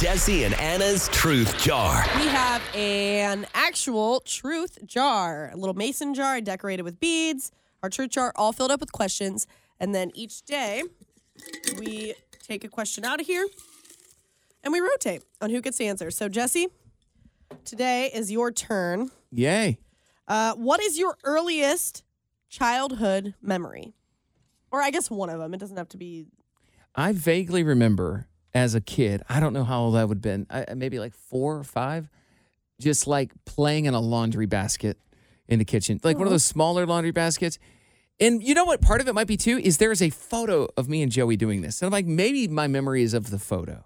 Jesse and Anna's Truth Jar. We have an actual truth jar, a little mason jar decorated with beads. Our truth jar all filled up with questions. And then each day, we take a question out of here and we rotate on who gets the answer. So, Jesse, today is your turn. Yay. Uh, what is your earliest childhood memory? Or I guess one of them. It doesn't have to be. I vaguely remember as a kid, I don't know how old I would have been, I, maybe like four or five, just like playing in a laundry basket in the kitchen, like one of those smaller laundry baskets. And you know what? Part of it might be too is there is a photo of me and Joey doing this. And I'm like, maybe my memory is of the photo,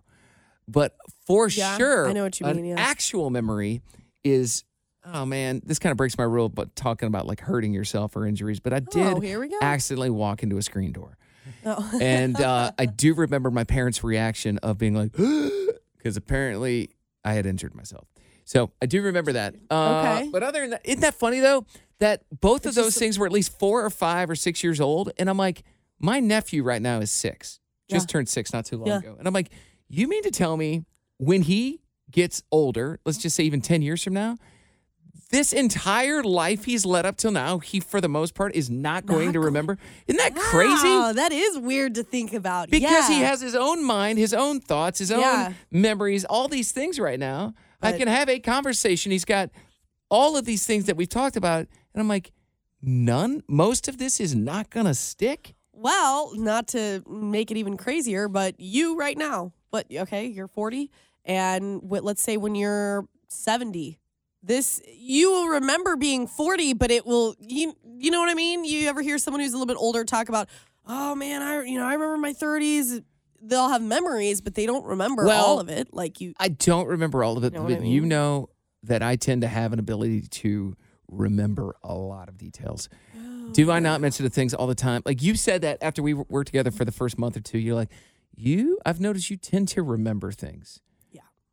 but for Yeah, sure, I know what you an mean, yeah. actual memory is. Oh man, this kind of breaks my rule, but talking about like hurting yourself or injuries. But I oh, did Oh, here we go. accidentally walk into a screen door. Oh. and uh, I do remember my parents' reaction of being like, because apparently I had injured myself. So I do remember that. Uh, Okay. But other than that, isn't that funny though? That both of It's those things were at least four or five or six years old. And I'm like, my nephew right now is six, just turned six not too long Yeah. ago. And I'm like, you mean to tell me when he gets older, let's just say even 10 years from now, this entire life he's led up till now, he for the most part is not going Not to remember. Isn't that crazy? Wow, that is weird to think about. because he has his own mind, his own thoughts, his own Yeah. memories, all these things right now. I can have a conversation. He's got all of these things that we've talked about, and I'm like, none, most of this is not gonna stick. Well, not to make it even crazier, but you right now, but okay, you're 40, and let's say when you're 70, this you will remember being 40, but it will you you know what I mean? You ever hear someone who's a little bit older talk about, oh man, I you know I remember my 30s. They'll have memories, but they don't remember Well, all of it. Like you, I don't remember all of it, Know what I but you know that I tend to have an ability to remember a lot of details. Oh. Do I not mention the things all the time? Like you said that after we worked together for the first month or two, you're like, you, I've noticed you tend to remember things.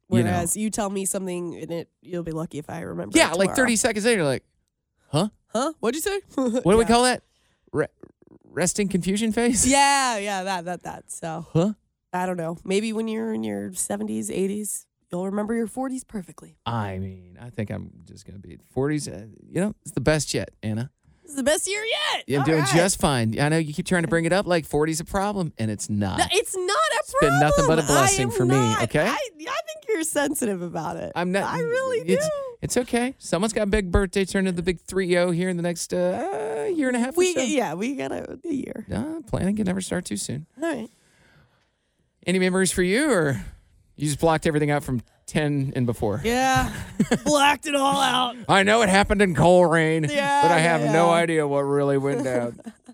You know. whereas you, tell me something and it, you'll be lucky if I remember. Yeah, like 30 seconds later, you're like, huh? Huh? What'd you say? What do we call that? Re- resting confusion phase? Yeah, yeah, that, that, that. So Huh? I don't know. Maybe when you're in your 70s, 80s, you'll remember your 40s perfectly. I mean, I think I'm just going to be 40s. Uh, you know, it's the best yet, Anna. It's the best year yet. Yeah, I'm All doing right. just fine. I know you keep trying to bring it up like 40's a problem, and it's not. No, it's not It's been nothing but a blessing for me, okay? I, I think you're sensitive about it. I'm not. I really do. it's, It's okay. Someone's got a big birthday Turn turning the big 3 0 here in the next uh, year and a half we, so. yeah, we got a, a year. Uh, planning can never start too soon. All right. Any memories for you, or you just blocked everything out from 10 and before? Yeah. Blacked it all out. I know it happened in Coleraine, Yeah, but I have no idea what really went down.